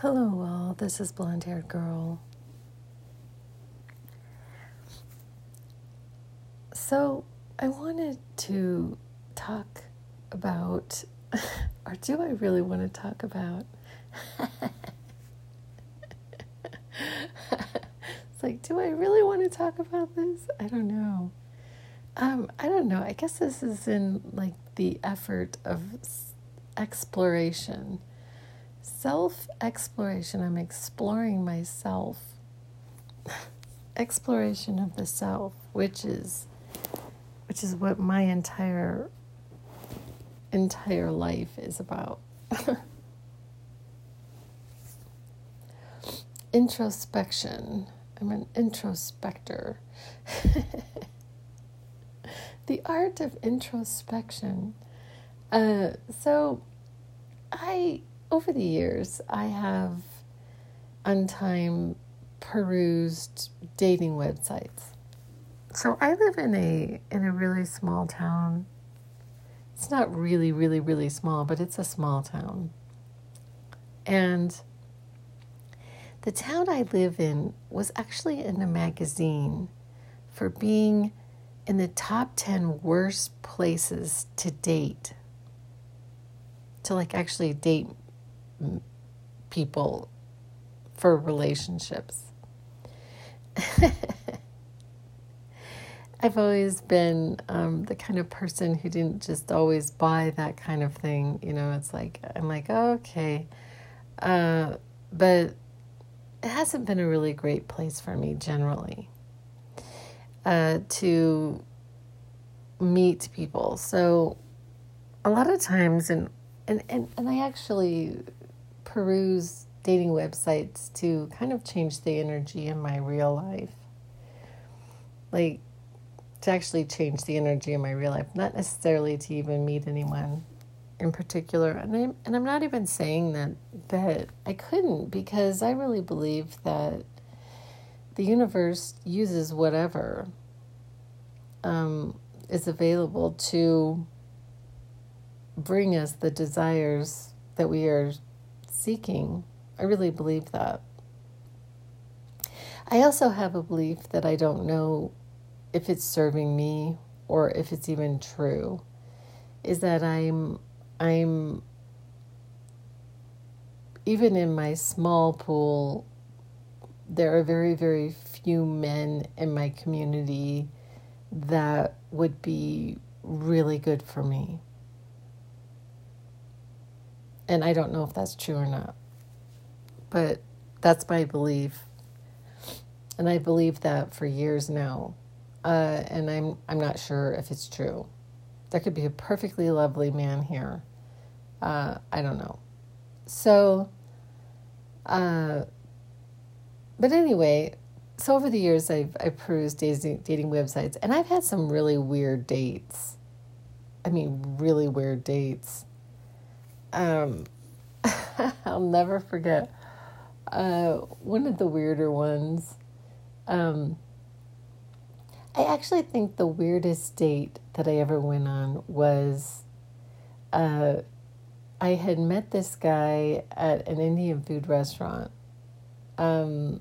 Hello, all. This is Blonde Haired Girl. So, I wanted to talk about, or do I really want to talk about? it's like, do I really want to talk about this? I don't know. Um, I don't know. I guess this is in like the effort of exploration self exploration. I'm exploring myself. exploration of the self, which is which is what my entire entire life is about. Introspection. I'm an introspector. the art of introspection. Uh, so, I over the years, I have on time perused dating websites. So I live in a in a really small town. It's not really, really, really small, but it's a small town. And the town I live in was actually in a magazine for being in the top 10 worst places to date. To like actually date people for relationships. I've always been um, the kind of person who didn't just always buy that kind of thing. You know, it's like, I'm like, oh, okay. Uh, but it hasn't been a really great place for me generally uh, to meet people. So a lot of times, and, and, and, and I actually peruse dating websites to kind of change the energy in my real life. Like, to actually change the energy in my real life, not necessarily to even meet anyone in particular. And I'm, and I'm not even saying that, that I couldn't because I really believe that the universe uses whatever um, is available to bring us the desires that we are seeking. I really believe that. I also have a belief that I don't know if it's serving me or if it's even true. Is that I'm I'm even in my small pool there are very very few men in my community that would be really good for me. And I don't know if that's true or not. But that's my belief. And I believe that for years now. Uh, and I'm I'm not sure if it's true. There could be a perfectly lovely man here. Uh, I don't know. So, uh, but anyway, so over the years, I've I perused dating dating websites, and I've had some really weird dates. I mean, really weird dates um, I'll never forget uh, one of the weirder ones. Um, I actually think the weirdest date that I ever went on was uh, I had met this guy at an Indian food restaurant. Um,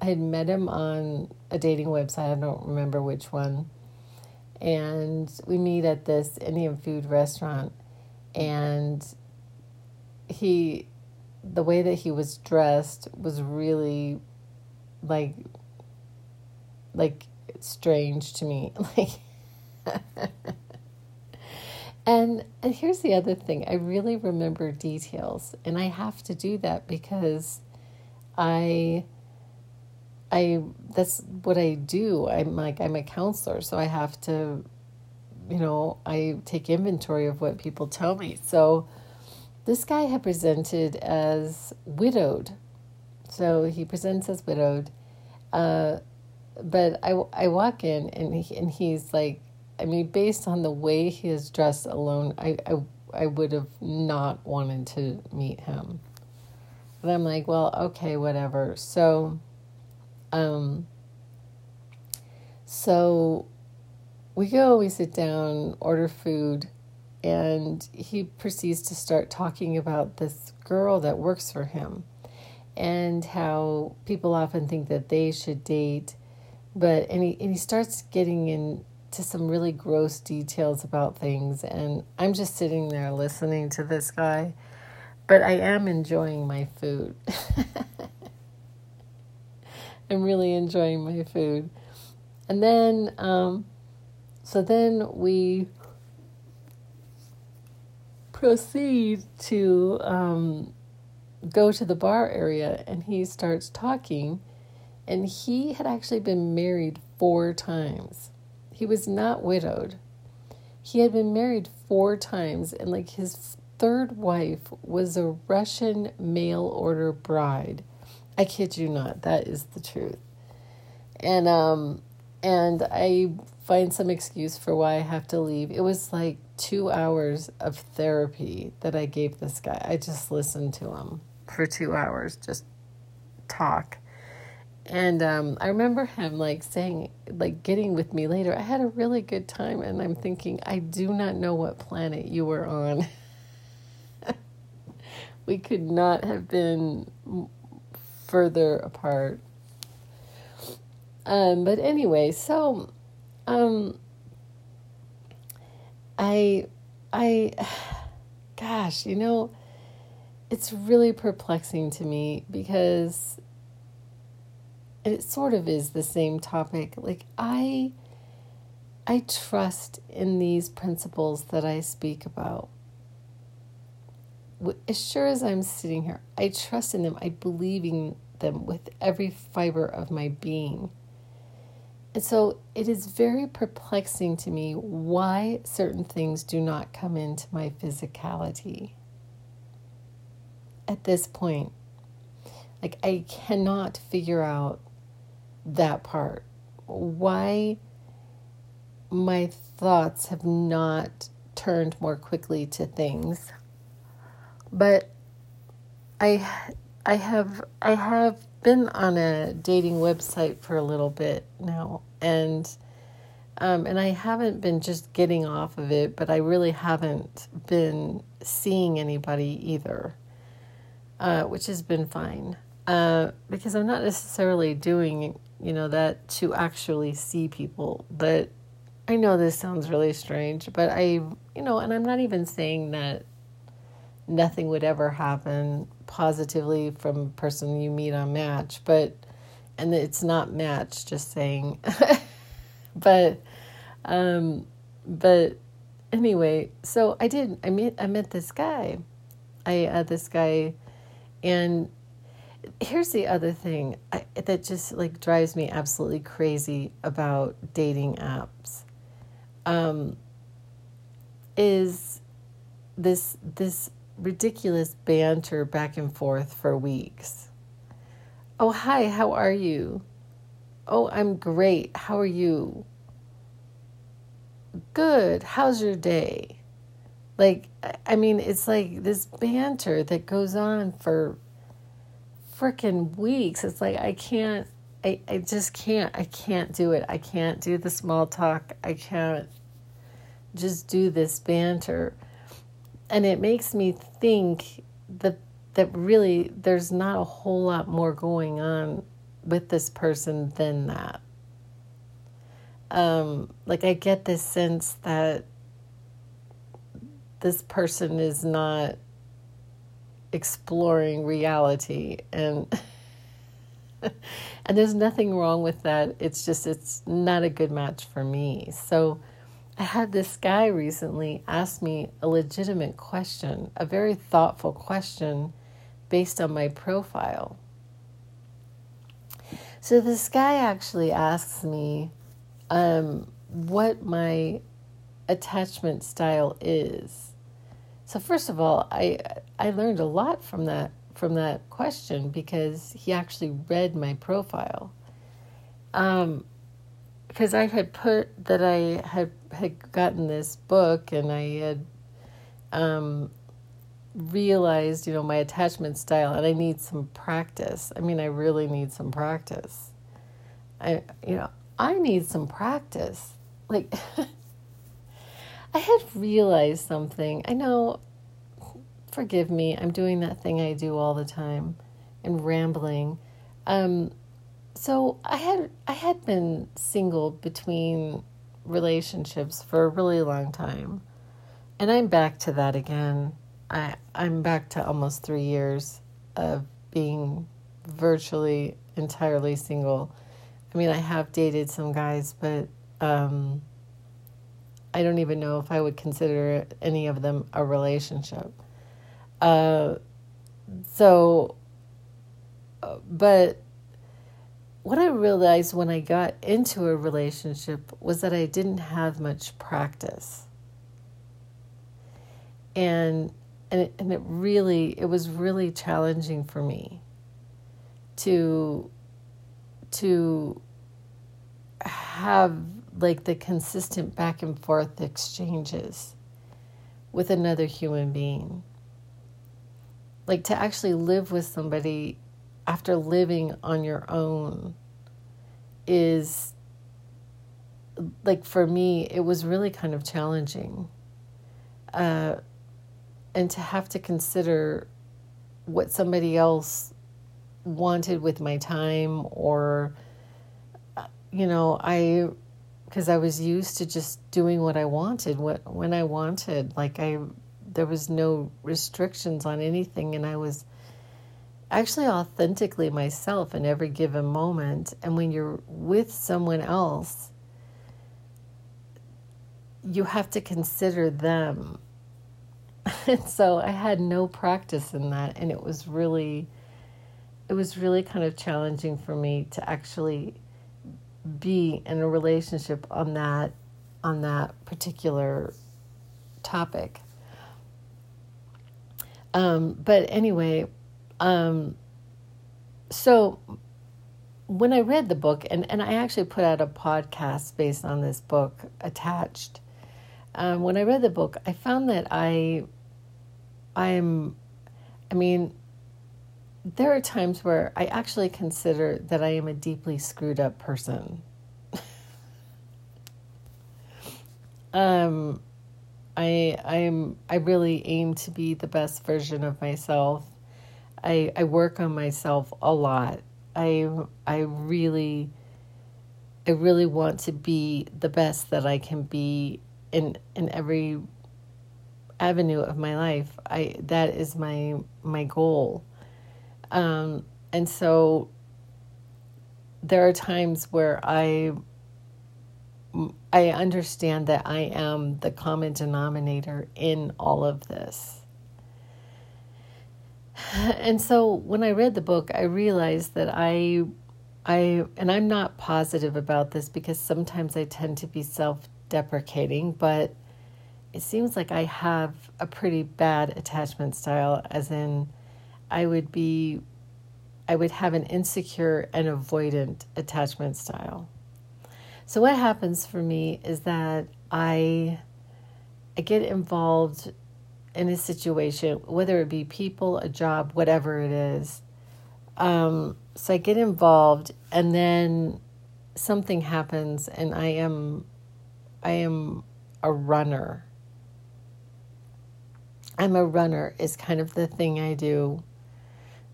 I had met him on a dating website, I don't remember which one. And we meet at this Indian food restaurant and he the way that he was dressed was really like like strange to me. Like and and here's the other thing. I really remember details and i have to do that because i i that's what i do. I'm like i'm a counselor so i have to you know, I take inventory of what people tell me. So this guy had presented as widowed. So he presents as widowed. Uh, but I, I walk in and, he, and he's like, I mean, based on the way he is dressed alone, I, I, I would have not wanted to meet him. But I'm like, well, okay, whatever. So, um, so we go, we sit down, order food, and he proceeds to start talking about this girl that works for him and how people often think that they should date but and he and he starts getting into some really gross details about things and I'm just sitting there listening to this guy but I am enjoying my food. I'm really enjoying my food. And then um so then we proceed to um, go to the bar area and he starts talking. And he had actually been married four times. He was not widowed. He had been married four times, and like his third wife was a Russian mail order bride. I kid you not, that is the truth. And um and I find some excuse for why I have to leave. It was like two hours of therapy that I gave this guy. I just listened to him for two hours, just talk. And um, I remember him like saying, like getting with me later. I had a really good time, and I'm thinking, I do not know what planet you were on. we could not have been further apart. Um, but anyway, so um, I, I, gosh, you know, it's really perplexing to me because it sort of is the same topic. Like I, I trust in these principles that I speak about. As sure as I'm sitting here, I trust in them. I believe in them with every fiber of my being. And so it is very perplexing to me why certain things do not come into my physicality at this point. Like, I cannot figure out that part. Why my thoughts have not turned more quickly to things. But I I have I have been on a dating website for a little bit now and um, and I haven't been just getting off of it, but I really haven't been seeing anybody either, uh, which has been fine. Uh, because I'm not necessarily doing, you know, that to actually see people. But I know this sounds really strange, but I, you know, and I'm not even saying that nothing would ever happen positively from a person you meet on Match, but and it's not Match, just saying. but um but anyway, so I did I met I met this guy. I uh, this guy and here's the other thing I, that just like drives me absolutely crazy about dating apps um, is this this ridiculous banter back and forth for weeks. Oh, hi, how are you? Oh, I'm great. How are you? Good. How's your day? Like, I mean, it's like this banter that goes on for freaking weeks. It's like, I can't, I, I just can't, I can't do it. I can't do the small talk. I can't just do this banter and it makes me think that that really there's not a whole lot more going on with this person than that. Um, like I get this sense that this person is not exploring reality and and there's nothing wrong with that. It's just it's not a good match for me. So I had this guy recently ask me a legitimate question, a very thoughtful question based on my profile. So this guy actually asks me um, what my attachment style is. So first of all, I I learned a lot from that from that question because he actually read my profile. Um, because I had put that I had had gotten this book and I had um, realized, you know, my attachment style, and I need some practice. I mean, I really need some practice. I, you know, I need some practice. Like, I had realized something. I know, forgive me, I'm doing that thing I do all the time and rambling. Um, so I had I had been single between relationships for a really long time. And I'm back to that again. I I'm back to almost 3 years of being virtually entirely single. I mean, I have dated some guys, but um, I don't even know if I would consider any of them a relationship. Uh, so, uh, but what I realized when I got into a relationship was that I didn't have much practice. And and it, and it really it was really challenging for me to to have like the consistent back and forth exchanges with another human being. Like to actually live with somebody after living on your own is like for me, it was really kind of challenging. Uh, and to have to consider what somebody else wanted with my time or you know i because i was used to just doing what i wanted what when i wanted like i there was no restrictions on anything and i was actually authentically myself in every given moment and when you're with someone else you have to consider them and so i had no practice in that and it was really it was really kind of challenging for me to actually be in a relationship on that on that particular topic. Um, but anyway, um, so when I read the book, and, and I actually put out a podcast based on this book attached. Um, when I read the book, I found that I, I'm, I mean, there are times where I actually consider that I am a deeply screwed up person. um, I I'm I really aim to be the best version of myself. I I work on myself a lot. I I really I really want to be the best that I can be in in every avenue of my life. I that is my my goal. Um, and so there are times where I I understand that I am the common denominator in all of this. And so when I read the book, I realized that I I and I'm not positive about this because sometimes I tend to be self-deprecating, but it seems like I have a pretty bad attachment style as in I would be, I would have an insecure and avoidant attachment style. So what happens for me is that I, I get involved in a situation, whether it be people, a job, whatever it is. Um, so I get involved, and then something happens, and I am, I am a runner. I'm a runner is kind of the thing I do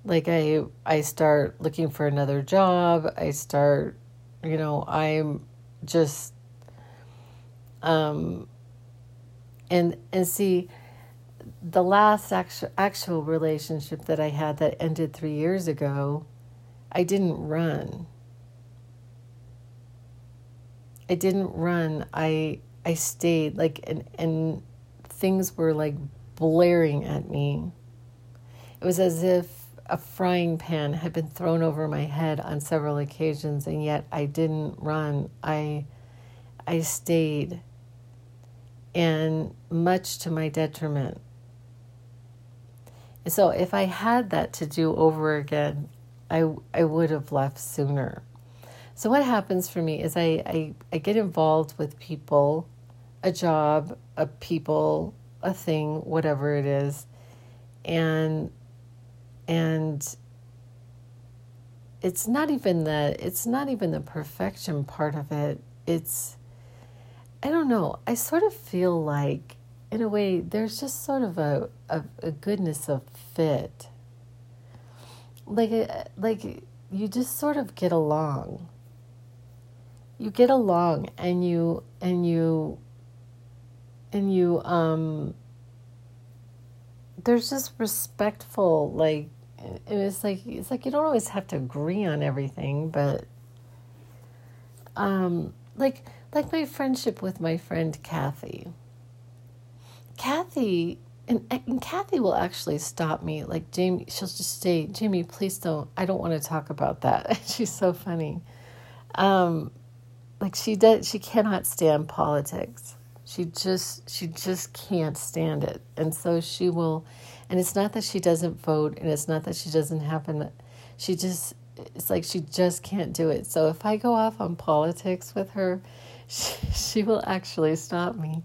like i i start looking for another job i start you know i'm just um and and see the last actual actual relationship that i had that ended 3 years ago i didn't run i didn't run i i stayed like and and things were like blaring at me it was as if a frying pan had been thrown over my head on several occasions, and yet I didn't run. I, I stayed, and much to my detriment. So, if I had that to do over again, I, I would have left sooner. So, what happens for me is I, I, I get involved with people, a job, a people, a thing, whatever it is, and and it's not even the it's not even the perfection part of it it's I don't know. I sort of feel like, in a way, there's just sort of a, a, a goodness of fit. Like, a, like you just sort of get along. You get along, and you and you and you um. There's just respectful, like it's like it's like you don't always have to agree on everything, but um, like like my friendship with my friend Kathy. Kathy and, and Kathy will actually stop me. Like Jamie, she'll just say, "Jamie, please don't. I don't want to talk about that." She's so funny. Um, like she does, she cannot stand politics. She just she just can't stand it, and so she will. And it's not that she doesn't vote, and it's not that she doesn't happen. She just it's like she just can't do it. So if I go off on politics with her, she, she will actually stop me.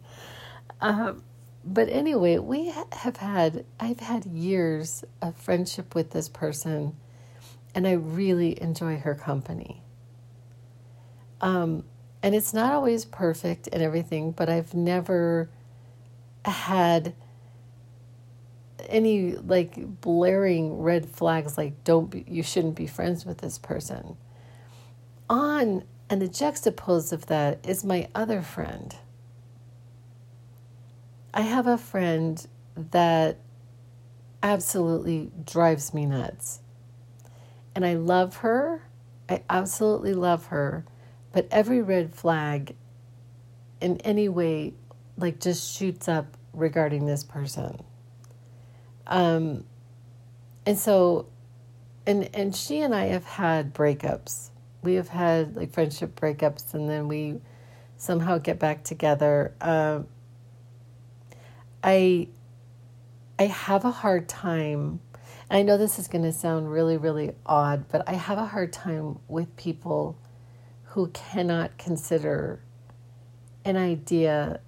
Um, but anyway, we have had, I've had years of friendship with this person, and I really enjoy her company. Um, and it's not always perfect and everything, but I've never had any like blaring red flags like don't be, you shouldn't be friends with this person on and the juxtapose of that is my other friend i have a friend that absolutely drives me nuts and i love her i absolutely love her but every red flag in any way like just shoots up regarding this person um, and so, and and she and I have had breakups. We have had like friendship breakups, and then we somehow get back together. Um, I I have a hard time. I know this is going to sound really, really odd, but I have a hard time with people who cannot consider an idea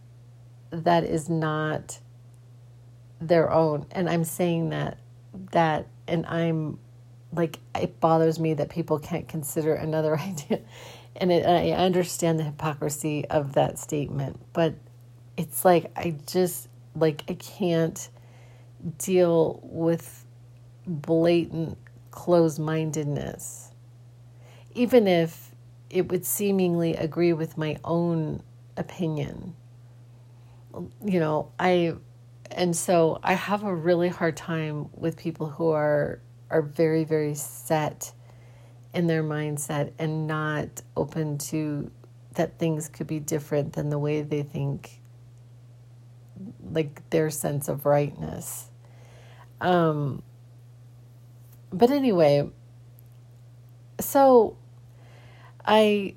that is not their own and i'm saying that that and i'm like it bothers me that people can't consider another idea and it, i understand the hypocrisy of that statement but it's like i just like i can't deal with blatant closed-mindedness. Even if it would seemingly agree with my own opinion. You know i and so I have a really hard time with people who are are very very set in their mindset and not open to that things could be different than the way they think like their sense of rightness um but anyway so i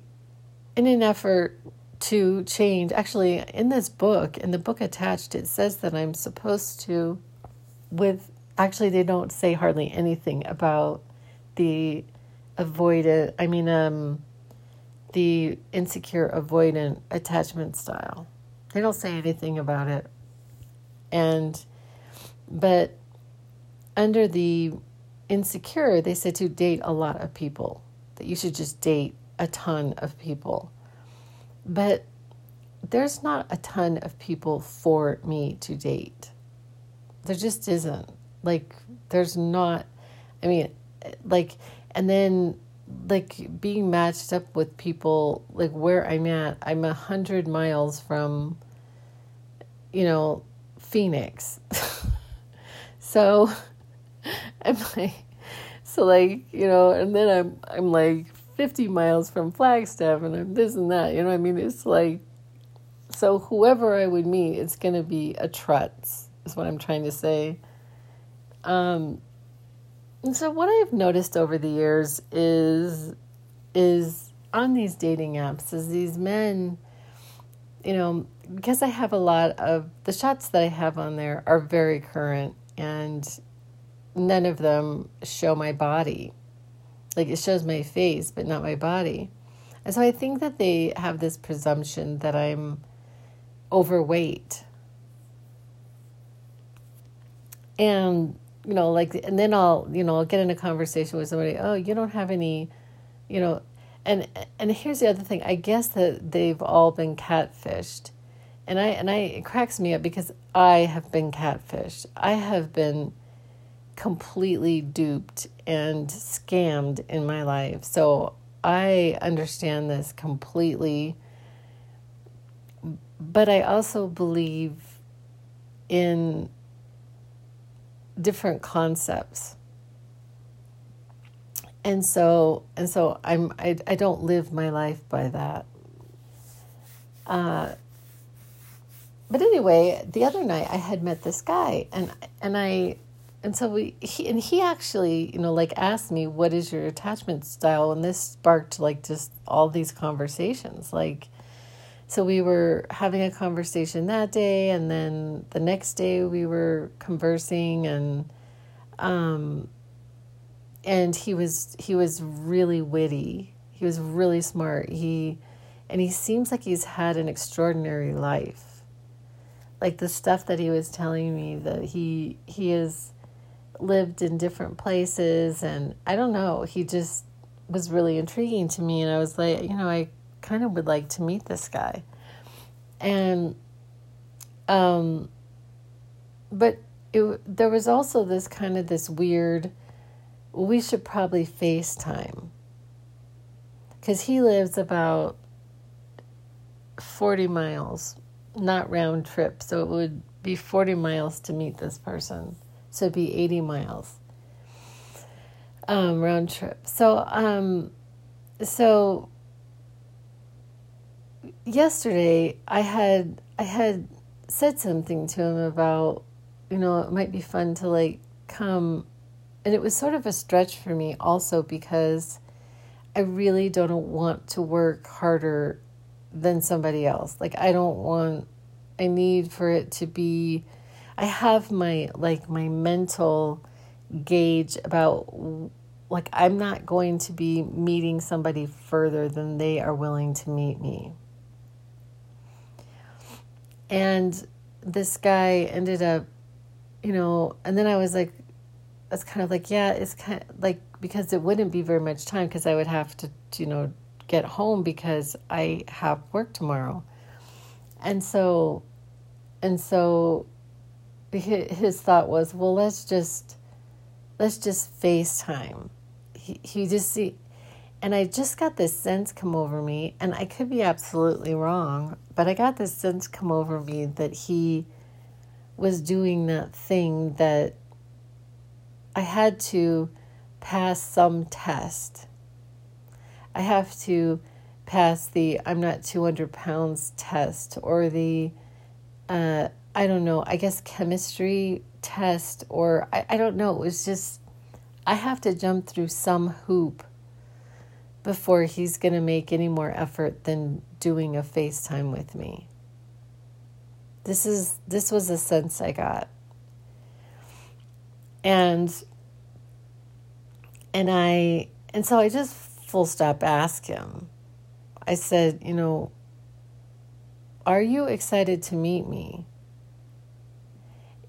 in an effort to change. Actually, in this book, in the book attached, it says that I'm supposed to, with actually, they don't say hardly anything about the avoidant, I mean, um, the insecure avoidant attachment style. They don't say anything about it. And, but under the insecure, they said to date a lot of people, that you should just date a ton of people. But there's not a ton of people for me to date. There just isn't. Like, there's not, I mean, like, and then like being matched up with people like where I'm at, I'm a hundred miles from, you know, Phoenix. so I'm like, so like, you know, and then I'm, I'm like 50 miles from Flagstaff and I'm this and that. You know I mean? It's like, so whoever I would meet, it's going to be a trutz, is what I'm trying to say. Um, and so what I've noticed over the years is, is on these dating apps, is these men, you know, because I have a lot of the shots that I have on there are very current and none of them show my body like it shows my face, but not my body. And so I think that they have this presumption that I'm overweight. And, you know, like, and then I'll, you know, I'll get in a conversation with somebody, oh, you don't have any, you know, and and here's the other thing. I guess that they've all been catfished, and I and I it cracks me up because I have been catfished. I have been completely duped and scammed in my life. So I understand this completely. But I also believe in different concepts and so and so I'm I, I don't live my life by that. Uh, but anyway, the other night I had met this guy and and I and so we he and he actually you know like asked me what is your attachment style and this sparked like just all these conversations like so we were having a conversation that day and then the next day we were conversing and um and he was he was really witty. He was really smart. He and he seems like he's had an extraordinary life. Like the stuff that he was telling me that he he has lived in different places and I don't know, he just was really intriguing to me and I was like, you know, I kind of would like to meet this guy. And um but it there was also this kind of this weird we should probably FaceTime. Because he lives about 40 miles, not round trip. So it would be 40 miles to meet this person. So it'd be 80 miles um, round trip. So, um, so yesterday I had I had said something to him about, you know, it might be fun to like come and it was sort of a stretch for me also because I really don't want to work harder than somebody else. Like I don't want I need for it to be I have my like my mental gauge about like I'm not going to be meeting somebody further than they are willing to meet me. And this guy ended up, you know, and then I was like, it's kind of like yeah it's kind of like because it wouldn't be very much time because i would have to you know get home because i have work tomorrow and so and so his thought was well let's just let's just facetime he, he just see and i just got this sense come over me and i could be absolutely wrong but i got this sense come over me that he was doing that thing that I had to pass some test. I have to pass the I'm not 200 pounds test or the, uh, I don't know, I guess chemistry test or I, I don't know. It was just, I have to jump through some hoop before he's going to make any more effort than doing a FaceTime with me. This is this was a sense I got and and I and so I just full stop ask him. I said, you know, are you excited to meet me?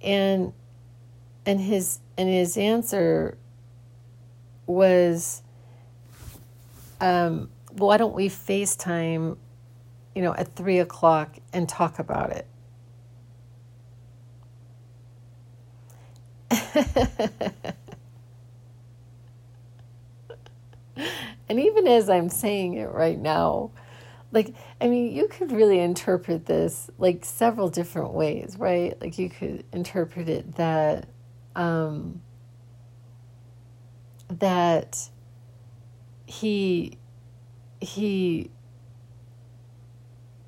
And and his and his answer was um, why don't we FaceTime, you know, at three o'clock and talk about it? and even as I'm saying it right now, like, I mean, you could really interpret this like several different ways, right? Like, you could interpret it that, um, that he, he,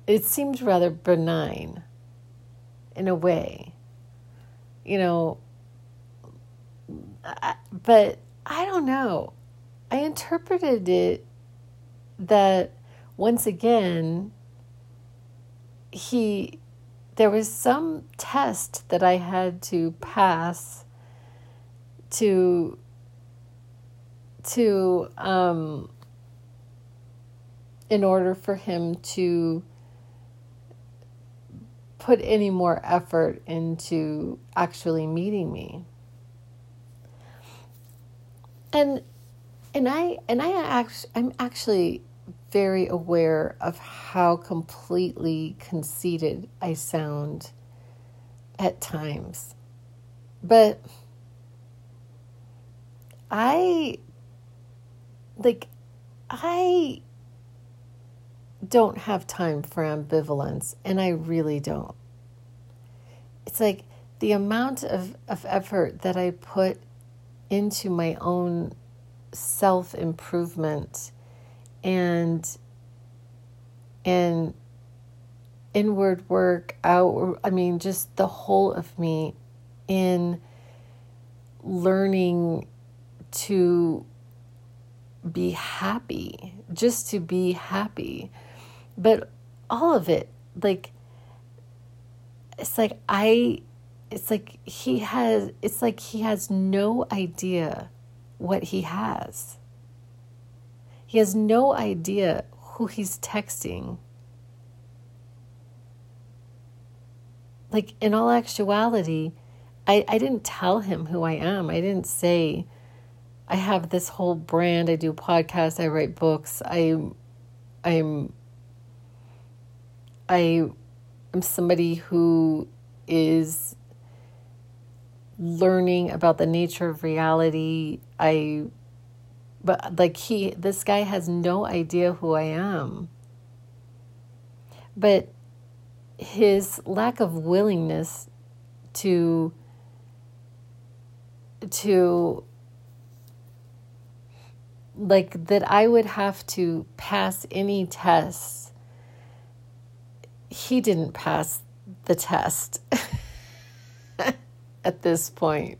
it seems rather benign in a way, you know, but I don't know. I interpreted it that once again, he, there was some test that I had to pass to, to, um, in order for him to put any more effort into actually meeting me. And and I and I actually I'm actually very aware of how completely conceited I sound at times. But I, like, I don't have time for ambivalence, and I really don't. It's like the amount of, of effort that I put into my own self improvement and and inward work out i mean just the whole of me in learning to be happy just to be happy. But all of it like it's like i it's like he has it's like he has no idea what he has he has no idea who he's texting. Like, in all actuality, I, I didn't tell him who I am. I didn't say, I have this whole brand. I do podcasts. I write books. I'm, I'm, I am somebody who is learning about the nature of reality. I but like he this guy has no idea who I am. But his lack of willingness to to like that I would have to pass any tests. He didn't pass the test at this point.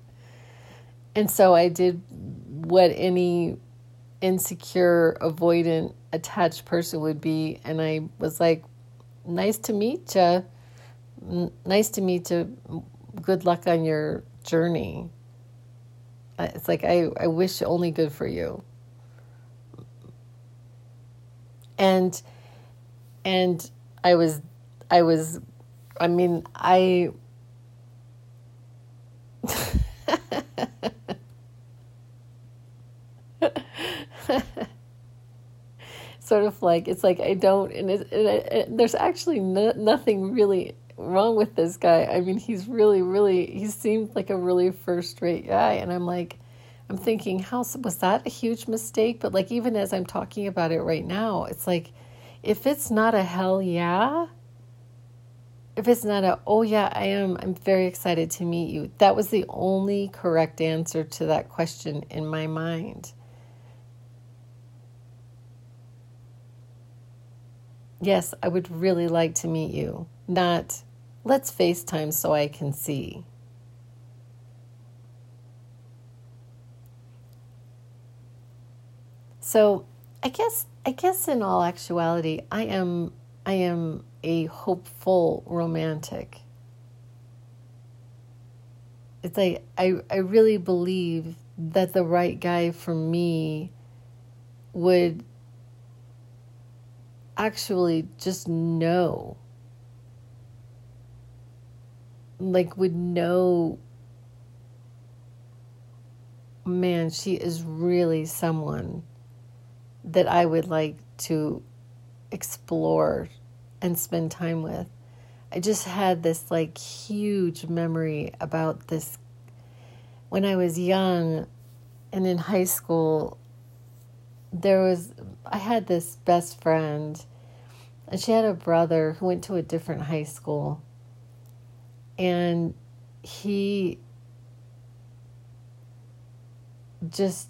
And so I did what any insecure, avoidant, attached person would be. And I was like, nice to meet you. Nice to meet you. Good luck on your journey. It's like, I, I wish only good for you. And, and I was, I was, I mean, I, sort of like it's like I don't, and, it, and, it, and there's actually no, nothing really wrong with this guy. I mean, he's really, really, he seemed like a really first rate guy, and I'm like, I'm thinking, how was that a huge mistake? But like, even as I'm talking about it right now, it's like, if it's not a hell yeah, if it's not a oh yeah, I am, I'm very excited to meet you. That was the only correct answer to that question in my mind. Yes, I would really like to meet you. Not, let's FaceTime so I can see. So, I guess I guess in all actuality, I am I am a hopeful romantic. It's like I I really believe that the right guy for me would actually just know. Like would know man she is really someone that I would like to explore and spend time with. I just had this like huge memory about this when I was young and in high school there was I had this best friend and she had a brother who went to a different high school. And he just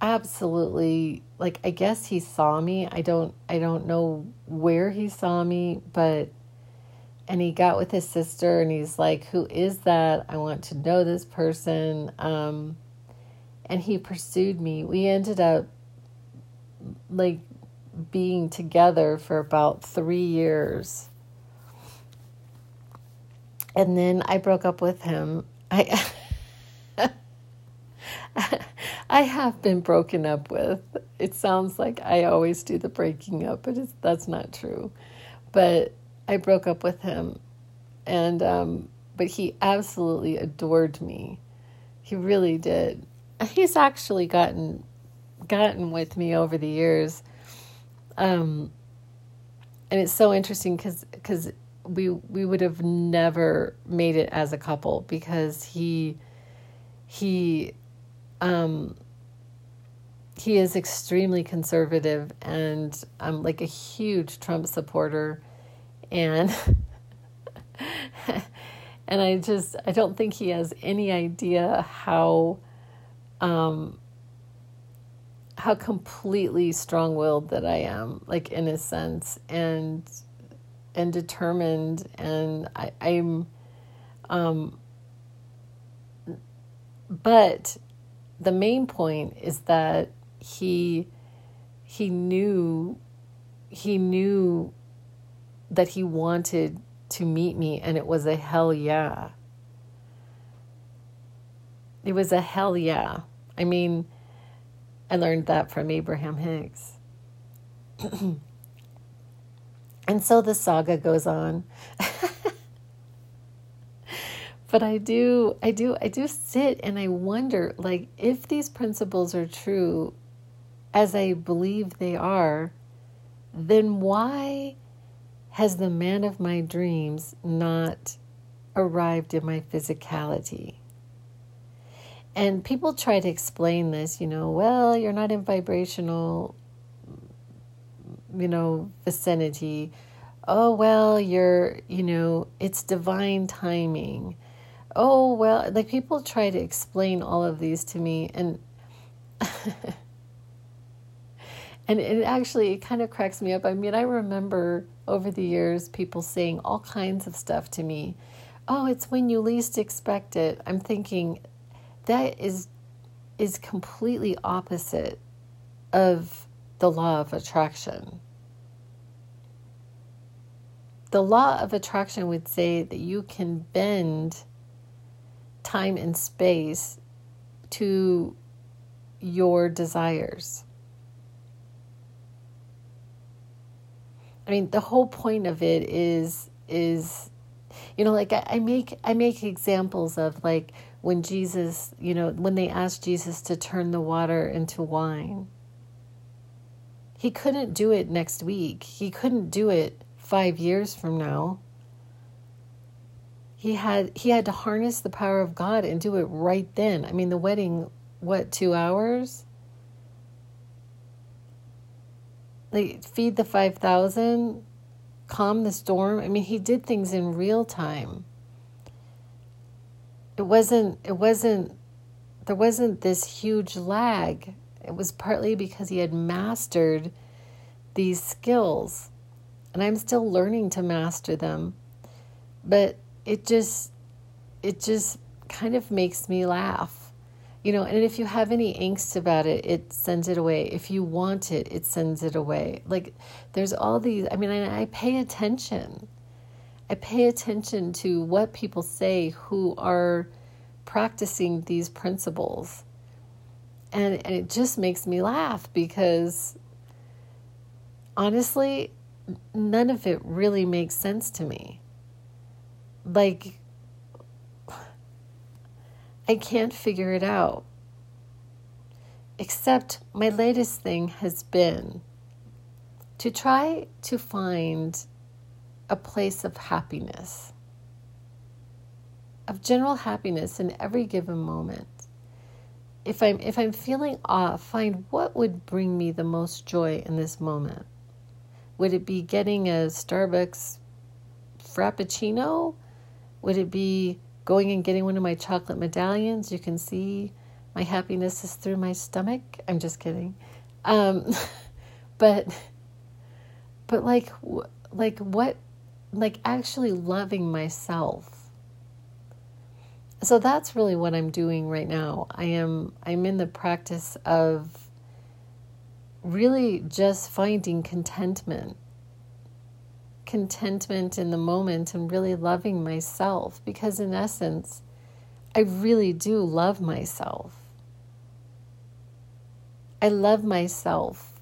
absolutely like I guess he saw me. I don't I don't know where he saw me, but and he got with his sister and he's like, "Who is that? I want to know this person." Um and he pursued me. We ended up like being together for about three years. And then I broke up with him. I I have been broken up with. It sounds like I always do the breaking up, but that's not true. But I broke up with him, and um, but he absolutely adored me. He really did. He's actually gotten gotten with me over the years Um, and it's so interesting because because we we would have never made it as a couple because he he um he is extremely conservative and I'm like a huge Trump supporter. And and I just I don't think he has any idea how um how completely strong-willed that I am like in a sense and and determined and I, I'm um but the main point is that he he knew he knew that he wanted to meet me and it was a hell yeah. It was a hell yeah. I mean i learned that from abraham hicks and so the saga goes on. But i do i do i do sit and i wonder like if these principles are true as i believe they are then why has the man of my dreams not arrived in my physicality and people try to explain this you know well you're not in vibrational you know, vicinity. Oh, well, you're, you know, it's divine timing. Oh, well, like people try to explain all of these to me and and it actually it kind of cracks me up. I mean, I remember over the years people saying all kinds of stuff to me. Oh, it's when you least expect it. I'm thinking that is is completely opposite of the law of attraction. The law of attraction would say that you can bend time and space to your desires. I mean, the whole point of it is is you know like I, I make I make examples of like when Jesus, you know, when they asked Jesus to turn the water into wine. He couldn't do it next week. He couldn't do it five years from now. He had he had to harness the power of God and do it right then. I mean, the wedding, what two hours? Like feed the five thousand, calm the storm. I mean, he did things in real time. It wasn't. It wasn't. There wasn't this huge lag. It was partly because he had mastered these skills and I'm still learning to master them. But it just it just kind of makes me laugh. You know, and if you have any angst about it, it sends it away. If you want it, it sends it away. Like there's all these I mean, I, pay attention. I pay attention to what people say who are practicing these principles. And, and it just makes me laugh because honestly, none of it really makes sense to me. Like, I can't figure it out. Except my latest thing has been to try to find a place of happiness, of general happiness in every given moment. If I'm if I'm feeling off, find what would bring me the most joy in this moment. Would it be getting a Starbucks Frappuccino? Would it be going and getting one of my chocolate medallions? You can see my happiness is through my stomach. I'm just kidding. Um, but but like like what like actually loving myself. So that's really what I'm doing right now. I am I'm in the practice of really just finding contentment. Contentment in the moment and really loving myself because, in essence, I really do love myself. I love myself.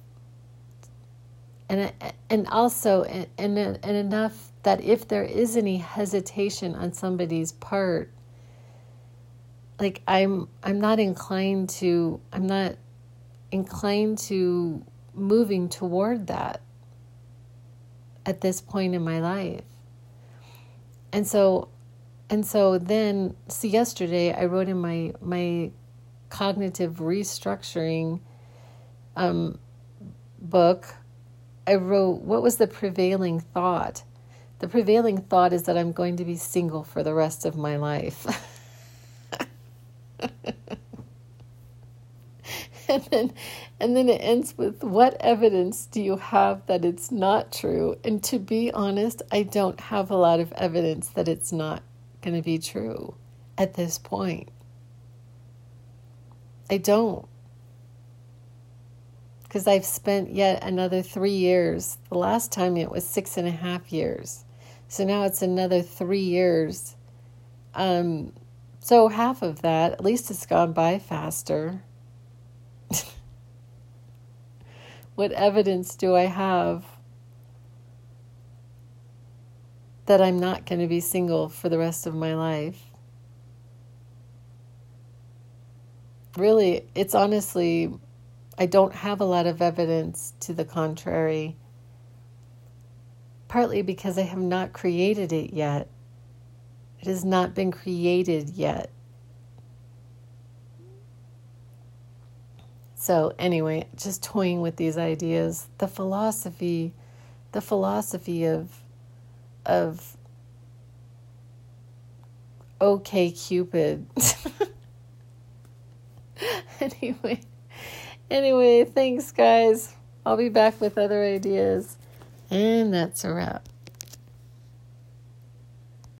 And, and also, and, and, and enough that if there is any hesitation on somebody's part, like I'm, I'm not inclined to, I'm not inclined to moving toward that at this point in my life. And so and so then see yesterday I wrote in my my cognitive restructuring um, book I wrote what was the prevailing thought? The prevailing thought is that I'm going to be single for the rest of my life. and then and then it ends with what evidence do you have that it's not true? And to be honest i don't have a lot of evidence that it's not going to be true at this point. I don't. Because i've spent yet another three years. The last time it was six and a half years. So now it's another three years. Um, so half of that at least it's gone by faster what evidence do I have that I'm not going to be single for the rest of my life? Really, it's honestly, I don't have a lot of evidence to the contrary, partly because I have not created it yet. It has not been created yet. So, anyway, just toying with these ideas, the philosophy, the philosophy of, of OK Cupid. anyway, anyway, thanks, guys. I'll be back with other ideas. And that's a wrap.